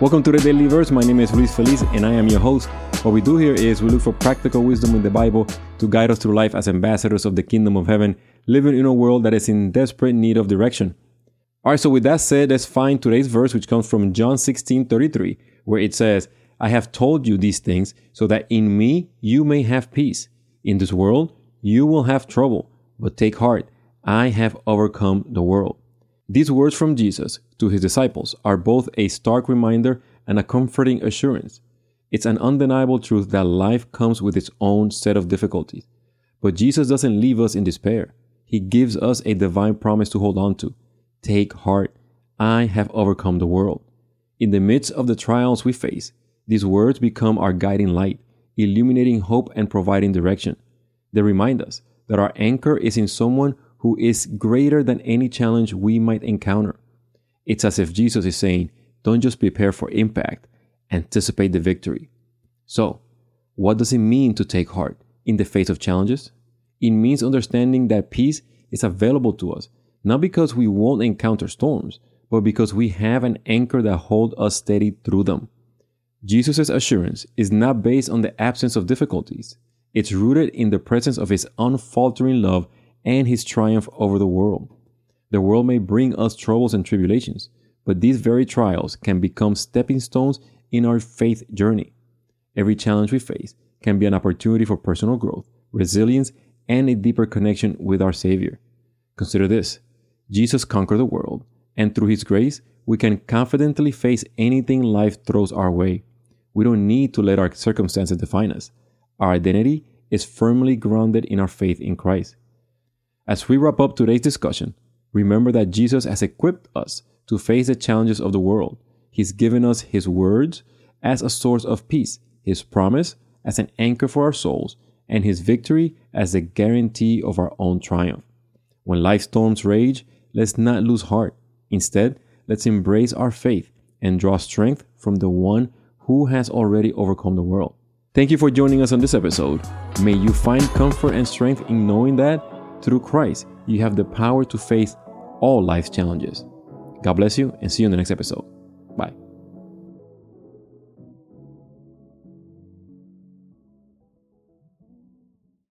Welcome to the Daily Verse. My name is Luis Feliz and I am your host. What we do here is we look for practical wisdom in the Bible to guide us through life as ambassadors of the kingdom of heaven, living in a world that is in desperate need of direction. All right, so with that said, let's find today's verse, which comes from John 16 33, where it says, I have told you these things so that in me you may have peace. In this world you will have trouble, but take heart, I have overcome the world. These words from Jesus to his disciples are both a stark reminder and a comforting assurance. It's an undeniable truth that life comes with its own set of difficulties. But Jesus doesn't leave us in despair. He gives us a divine promise to hold on to. Take heart, I have overcome the world. In the midst of the trials we face, these words become our guiding light, illuminating hope and providing direction. They remind us that our anchor is in someone who is greater than any challenge we might encounter. It's as if Jesus is saying, don't just prepare for impact, anticipate the victory. So, what does it mean to take heart in the face of challenges? It means understanding that peace is available to us, not because we won't encounter storms, but because we have an anchor that holds us steady through them. Jesus' assurance is not based on the absence of difficulties. It's rooted in the presence of his unfaltering love and his triumph over the world. The world may bring us troubles and tribulations, but these very trials can become stepping stones in our faith journey. Every challenge we face can be an opportunity for personal growth, resilience, and a deeper connection with our Savior. Consider this Jesus conquered the world, and through His grace, we can confidently face anything life throws our way. We don't need to let our circumstances define us. Our identity is firmly grounded in our faith in Christ. As we wrap up today's discussion, remember that Jesus has equipped us to face the challenges of the world. He's given us His words as a source of peace, His promise as an anchor for our souls, and His victory as the guarantee of our own triumph. When life storms rage, let's not lose heart. Instead, let's embrace our faith and draw strength from the one who has already overcome the world. Thank you for joining us on this episode. May you find comfort and strength in knowing that through Christ, you have the power to face all life's challenges. God bless you and see you in the next episode.